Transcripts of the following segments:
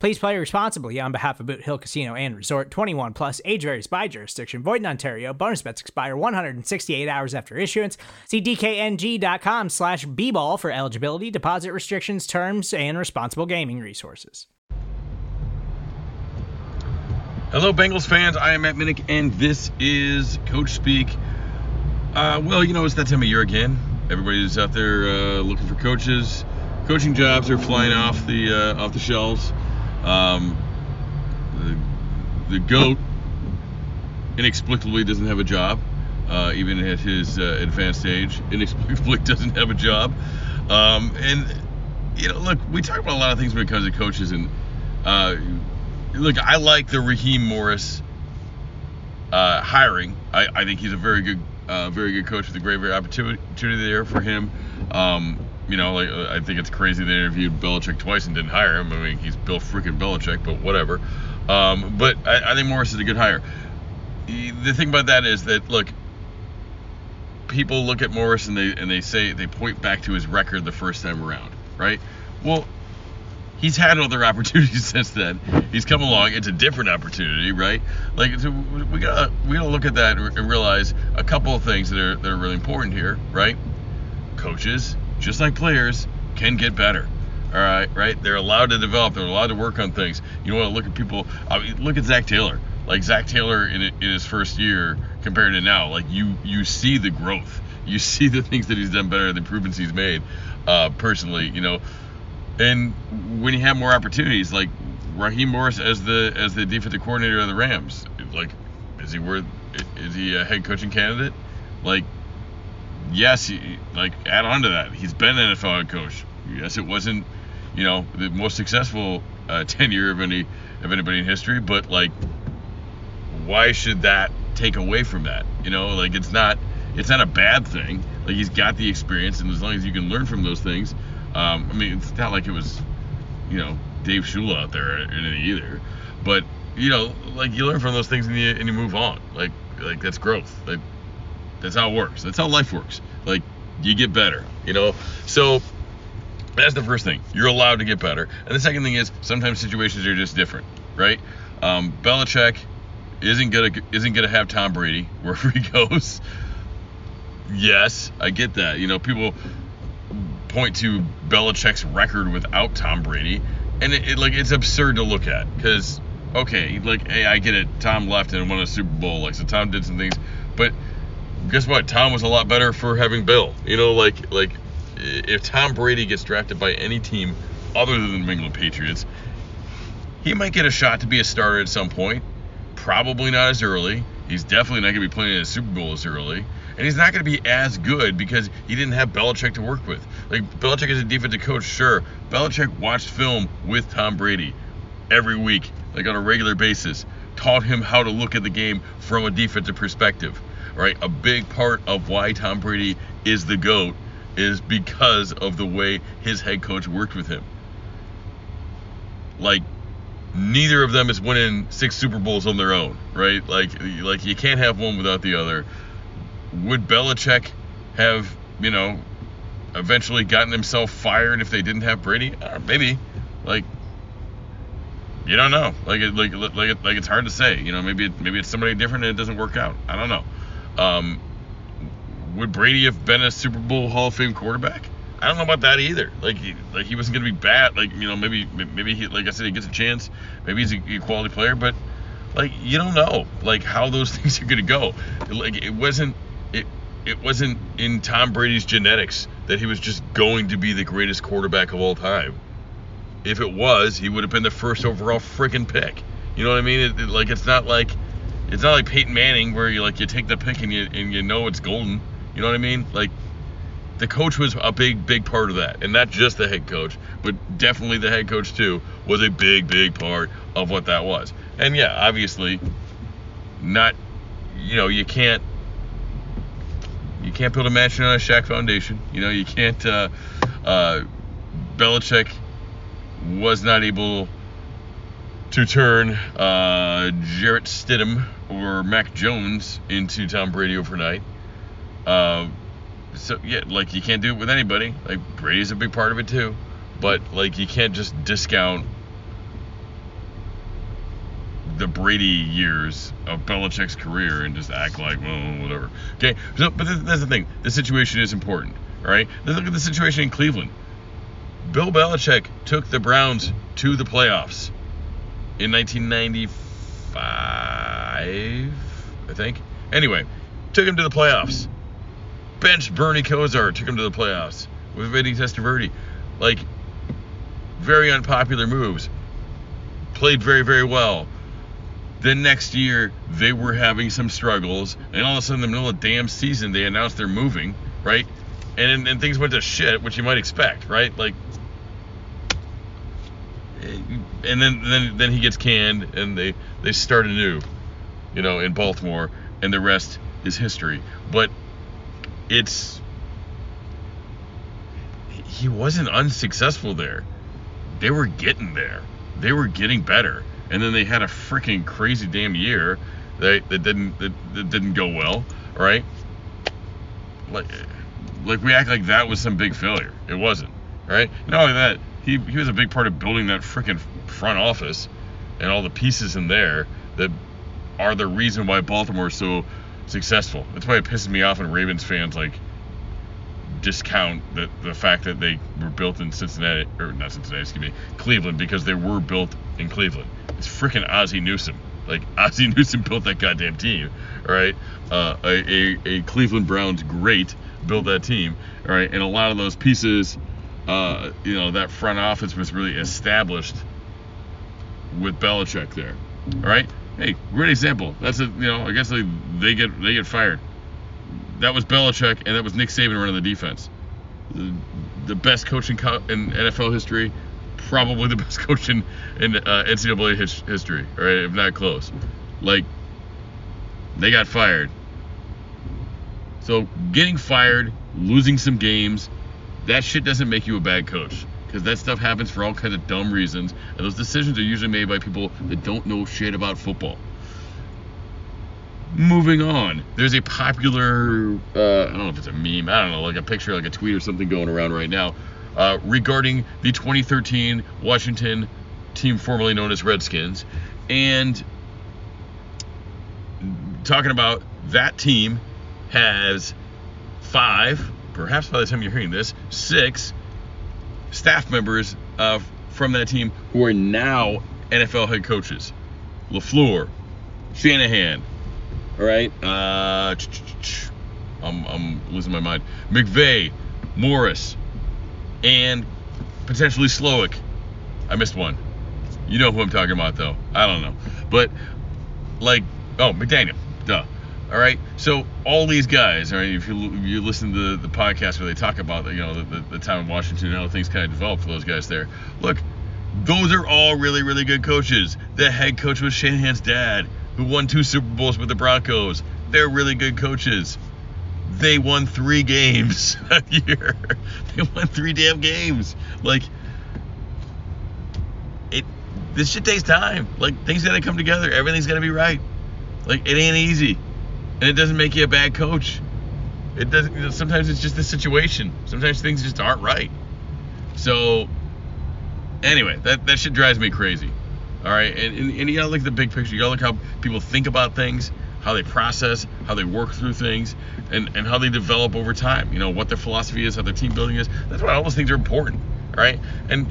Please play responsibly on behalf of Boot Hill Casino and Resort 21 Plus, age varies by jurisdiction, void in Ontario. Bonus bets expire 168 hours after issuance. See DKNG.com slash B ball for eligibility, deposit restrictions, terms, and responsible gaming resources. Hello, Bengals fans. I am Matt Minnick, and this is Coach Speak. Uh, well, you know, it's that time of year again. Everybody's out there uh, looking for coaches. Coaching jobs are flying off the uh, off the shelves. Um, the, the goat inexplicably doesn't have a job, uh, even at his uh, advanced age. Inexplicably doesn't have a job. Um, and you know, look, we talk about a lot of things when it comes to coaches, and uh, look, I like the Raheem Morris uh, hiring. I, I, think he's a very good, uh, very good coach with a great, very opportunity there for him. Um, you know, like I think it's crazy they interviewed Belichick twice and didn't hire him. I mean, he's Bill freaking Belichick, but whatever. Um, but I, I, think Morris is a good hire. The thing about that is that look, people look at Morris and they and they say they point back to his record the first time around, right? Well, he's had other opportunities since then. He's come along. It's a different opportunity, right? Like so we gotta we gotta look at that and realize a couple of things that are that are really important here, right? Coaches just like players, can get better. All right, right? They're allowed to develop. They're allowed to work on things. You want to look at people. I mean, look at Zac Taylor. Like Zac Taylor in, in his first year compared to now. Like you, you see the growth. You see the things that he's done better, the improvements he's made. Uh, personally, you know, and when you have more opportunities, like Raheem Morris as the as the defensive coordinator of the Rams, like, is he worth? Is he a head coaching candidate? Like, yes, he, like add on to that, he's been an NFL head coach. Yes, it wasn't, you know, the most successful uh, tenure of any of anybody in history, but like, why should that take away from that? You know, like it's not it's not a bad thing. Like he's got the experience, and as long as you can learn from those things, um, I mean, it's not like it was, you know, Dave Shula out there in it either, but you know, like you learn from those things and you, and you move on. Like like that's growth. Like that's how it works. That's how life works. Like you get better, you know. So that's the first thing. You're allowed to get better. And the second thing is sometimes situations are just different, right? Um, Belichick isn't gonna isn't gonna have Tom Brady wherever he goes. Yes, I get that. You know, people point to Belichick's record without Tom Brady, and it, it like it's absurd to look at because okay, like hey, I get it. Tom left and won a Super Bowl, like so Tom did some things, but guess what? Tom was a lot better for having Bill. You know, like like if Tom Brady gets drafted by any team other than the New England Patriots, he might get a shot to be a starter at some point. Probably not as early. He's definitely not going to be playing in the Super Bowl as early. And he's not going to be as good because he didn't have Belichick to work with. Like, Belichick is a defensive coach, sure. Belichick watched film with Tom Brady every week, like on a regular basis, taught him how to look at the game from a defensive perspective right? A big part of why Tom Brady is the GOAT is because of the way his head coach worked with him. Like, neither of them is winning six Super Bowls on their own, right? Like, like you can't have one without the other. Would Belichick have, you know, eventually gotten himself fired if they didn't have Brady? Uh, maybe. Like, you don't know. Like, like, like, like it's hard to say. You know, maybe, maybe it's somebody different and it doesn't work out. I don't know. Um, would Brady have been a Super Bowl Hall of Fame quarterback? I don't know about that either. Like, he, like he wasn't going to be bad. Like, you know, maybe, maybe he, like I said, he gets a chance. Maybe he's a, quality player, but like, you don't know, like how those things are going to go. Like, it wasn't, it, it wasn't in Tom Brady's genetics that he was just going to be the greatest quarterback of all time. If it was, he would have been the first overall freaking pick. You know what I mean? It, it, like it's not like it's not like Peyton Manning where you like you take the pick and you and you know it's golden. You know what I mean? Like the coach was a big big part of that, and not just the head coach, but definitely the head coach too was a big big part of what that was. And yeah, obviously, not you know you can't you can't build a mansion on a shack foundation. You know, you can't. Uh, uh, Belichick was not able to turn uh, Jarrett Stidham or Mac Jones into Tom Brady overnight. Uh, so yeah, like you can't do it with anybody. Like Brady's a big part of it too, but like you can't just discount the Brady years of Belichick's career and just act like, well, whatever. Okay, so, but that's the thing. The situation is important, all right? Let's look at the situation in Cleveland. Bill Belichick took the Browns to the playoffs in 1995, I think. Anyway, took him to the playoffs. Benched Bernie Kosar, took him to the playoffs with Vinny Testaverde. Like, very unpopular moves. Played very, very well then next year they were having some struggles, and all of a sudden, in the middle of the damn season, they announced they're moving, right? And and things went to shit, which you might expect, right? Like, eh, and then then then he gets canned, and they they start anew, you know, in Baltimore, and the rest is history. But it's he wasn't unsuccessful there. They were getting there. They were getting better and then they had a freaking crazy damn year that, that didn't that, that didn't go well, right? Like, like we act like that was some big failure. It wasn't, right? Not only that, he he was a big part of building that freaking front office and all the pieces in there that are the reason why Baltimore is so successful. That's why it pisses me off when Ravens fans like discount the, the fact that they were built in Cincinnati or not Cincinnati, excuse me, Cleveland because they were built in Cleveland. It's freaking Ozzie Newsome. Like Ozzie Newsome built that goddamn team, right? Uh, a, a, a, Cleveland Browns great built that team, right? And a lot of those pieces, uh, you know, that front office was really established with Belichick there, all right? Hey, great example. That's a you know, I guess they, they get they get fired. That was Belichick, and that was Nick Saban running the defense. The, best coaching co- in NFL history probably the best coach in, in uh, NCAA his, history, right? If not close. Like, they got fired. So, getting fired, losing some games, that shit doesn't make you a bad coach. Because that stuff happens for all kinds of dumb reasons. And those decisions are usually made by people that don't know shit about football. Moving on, there's a popular, uh, I don't know if it's a meme, I don't know, like a picture, like a tweet or something going around right now uh, regarding the 2013 Washington team formerly known as Redskins, and talking about that team has five, perhaps by the time you're hearing this, six staff members uh, from that team who are now NFL head coaches. LaFleur, Shanahan, all right, uh, I'm, I'm losing my mind. McVay, Morris, and potentially Slowik. I missed one. You know who I'm talking about, though. I don't know. But, like, oh, McDaniel. All right. So all these guys, all right. If you you listen to the, the podcast where they talk about you know the, the, the time in Washington and how things kind of developed for those guys there. Look, those are all really really good coaches. The head coach was Shanahan's dad, who won two Super Bowls with the Broncos. They're really good coaches they won three games that year. They won three damn games. Like it this shit takes time. Like things gotta come together. Everything's gotta be right. Like it ain't easy. And it doesn't make you a bad coach. It doesn't sometimes it's just the situation. Sometimes things just aren't right. So anyway, that, that shit drives me crazy. All right, and, and, and you gotta look at the big picture. You gotta look how people think about things how they process, how they work through things, and, and how they develop over time. You know, what their philosophy is, how their team building is. That's why all those things are important, All right, And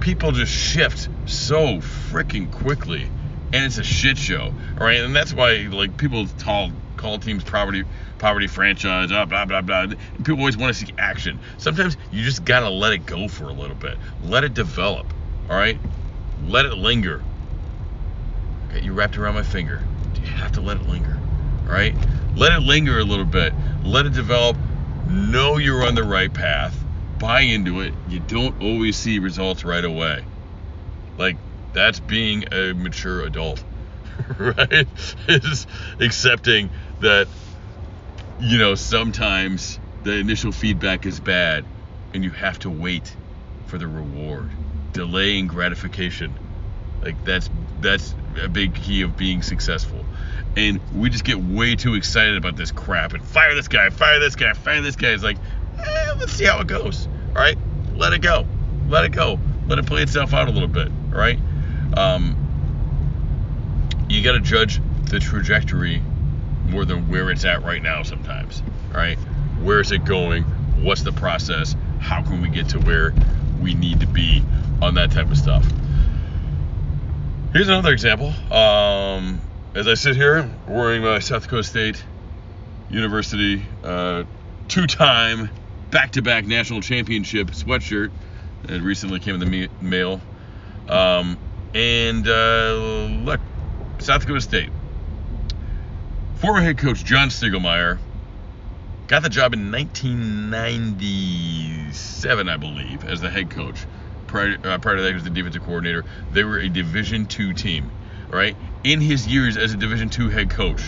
people just shift so freaking quickly, and it's a shit show, all right? And that's why, like, people tall call teams poverty poverty franchise, blah blah blah blah. People always want to see action. Sometimes you just gotta let it go for a little bit. Let it develop. All right, let it linger. Okay, you wrapped around my finger. You have to let it linger. All right, let it linger a little bit. Let it develop. Know you're on the right path. Buy into it. You don't always see results right away. Like that's being a mature adult, right? Is accepting that you know sometimes the initial feedback is bad and you have to wait for the reward. Delaying gratification. Like that's that's a big key of being successful. And we just get way too excited about this crap and fire this guy, fire this guy, fire this guy. It's like, eh, let's see how it goes. All right, let it go, let it go, let it play itself out a little bit. All right, um, you got to judge the trajectory more than where it's at right now. Sometimes, right? Where is it going? What's the process? How can we get to where we need to be on that type of stuff? Here's another example. Um, as I sit here wearing my South Dakota State University uh, two-time back-to-back national championship sweatshirt that recently came in the mail. Um, and uh, look, South Dakota State. Former head coach John Stiegelmeier got the job in 1997, I believe, as the head coach. Prior, uh, prior to that, he was the defensive coordinator. They were a Division two team. Right in his years as a Division two head coach,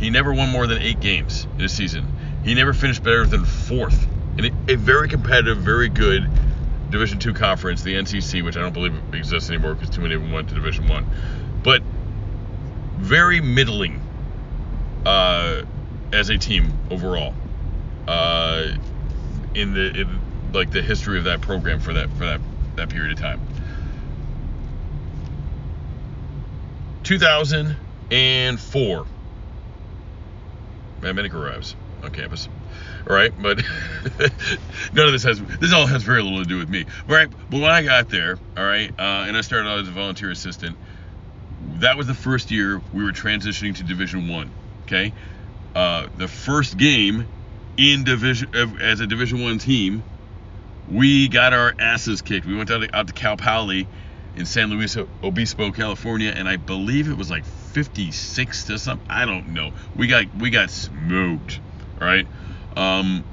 he never won more than eight games in a season. He never finished better than fourth in a, a very competitive, very good Division two conference, the NCC, which I don't believe exists anymore because too many of them went to Division one. But very middling uh, as a team overall uh, in the in, like the history of that program for that for that that period of time. 2004, Matt arrives on campus. All right, but none of this has this all has very little to do with me. All right, but when I got there, all right, uh, and I started out as a volunteer assistant, that was the first year we were transitioning to Division One. Okay, uh, the first game in division as a Division One team, we got our asses kicked. We went out to, out to Cal Poly in San Luis Obispo, California, and I believe it was like 56 to something. I don't know. We got we got smoked, right? Um,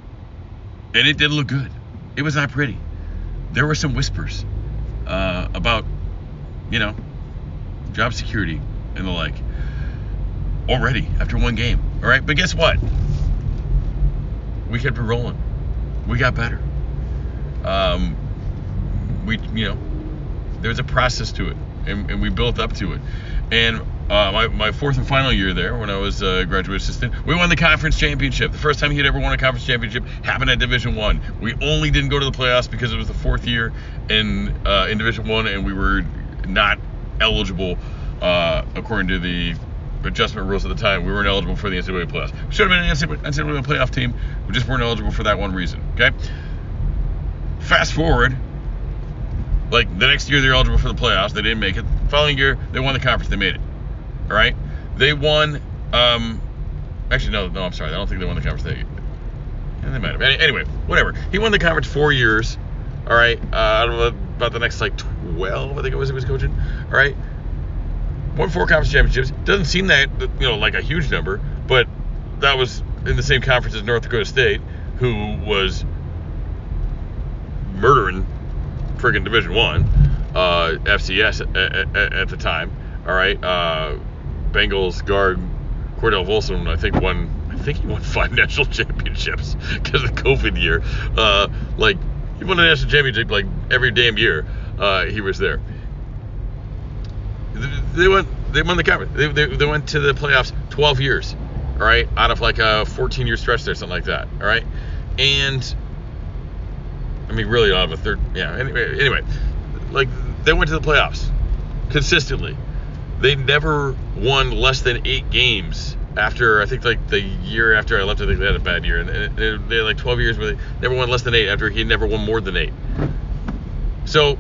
and it didn't look good. It was not pretty. There were some whispers uh, about, you know, job security and the like already after one game. All right, but guess what? We kept it rolling. We got better. Um, we, you know, there was a process to it, and, and we built up to it. And uh, my, my fourth and final year there, when I was a graduate assistant, we won the conference championship. The first time he had ever won a conference championship happened at Division One. We only didn't go to the playoffs because it was the fourth year in uh, in Division One, and we were not eligible uh, according to the adjustment rules at the time. We weren't eligible for the NCAA playoffs. We should have been an NCAA playoff team. We just weren't eligible for that one reason. Okay. Fast forward like the next year, they're eligible for the playoffs. They didn't make it. The following year, they won the conference. They made it. All right. They won. Um, actually, no, no. I'm sorry. I don't think they won the conference. They, yeah, they might have. Anyway, whatever. He won the conference four years. All right. Uh, I don't know about the next like 12. I think it was he was coaching. All right. Won four conference championships. Doesn't seem that you know like a huge number, but that was in the same conference as North Dakota State, who was murdering friggin' Division One, uh, FCS at, at, at, the time. All right, uh, Bengals guard Cordell Volson, I think won. I think he won five national championships because of the COVID year. Uh, like he won a national championship like every damn year. Uh, he was there. They went. They won the conference. They, they, they went to the playoffs 12 years. All right, out of like a 14 year stretch there, something like that. All right, and I mean, really out of a third. Yeah. Anyway, anyway, like they went to the playoffs consistently. They never won less than eight games after I think like the year after I left. I think they had a bad year, and they had like 12 years where they never won less than eight after he never won more than eight. So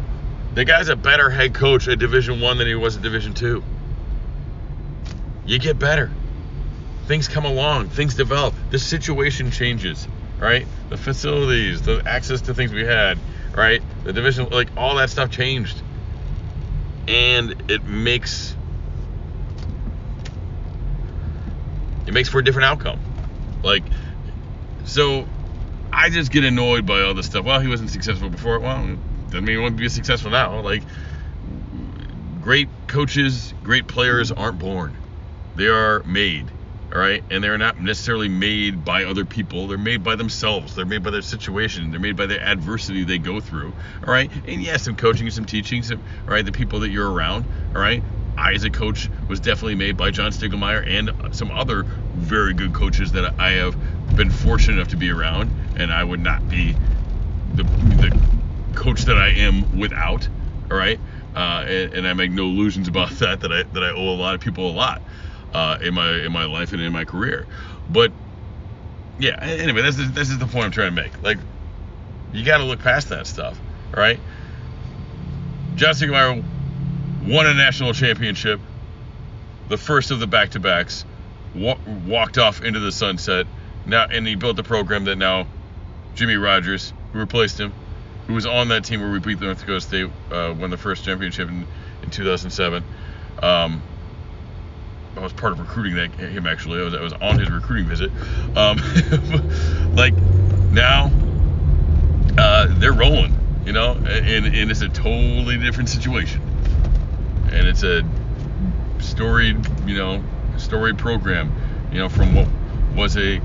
the guy's a better head coach at Division One than he was at Division Two. You get better. things come along, things develop, the situation changes, right? The facilities, the access to things we had, right? The division, like all that stuff changed. And it makes it makes for a different outcome. Like so I just get annoyed by all this stuff. Well, he wasn't successful before. Well, doesn't mean he won't be successful now. Like great coaches, great players aren't born. They are made all right and they're not necessarily made by other people they're made by themselves they're made by their situation they're made by the adversity they go through all right and yes some coaching and some teaching some all right the people that you're around all right I, as a coach, was definitely made by John Stiegelmeier and some other very good coaches that I have been fortunate enough to be around, and I would not be the, the coach that I am without. All right, uh, and, and, I make no illusions about that. That I that I owe a lot of people a lot uh, in my in my life and in my career. But yeah, anyway, this is this is the point I'm trying to make. Like, you got to look past that stuff, right? John Stiegelmeier won a national championship, the first of the back-to-backs, wa- walked off into the sunset. Now, and he built the program that now Jimmy Rogers, who replaced him, who was on that team where we beat North Dakota State, uh, won the first championship in, in 2007. Um, I was part of recruiting that him actually. I was, I was on his recruiting visit. Um, like now, uh, they're rolling, you know, and, and it's a totally different situation. And it's a storied, you know, storied program, you know, from what was a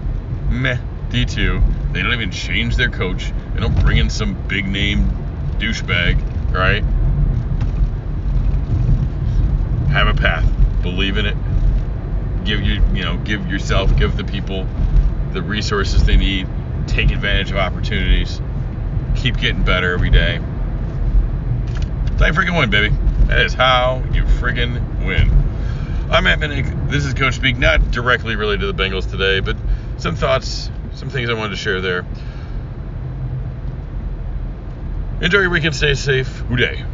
meh D2. They don't even change their coach. They don't bring in some big name douchebag, right? Have a path. Believe in it give you you know give yourself give the people the resources they need take advantage of opportunities keep getting better every day you freaking win baby that is how you friggin' win. I'm Matt Minnick. this is coach speak. Not directly related to the bengals today but some thoughts some things i wanted to share there. Enjoy your weekend. Stay safe. Who Dey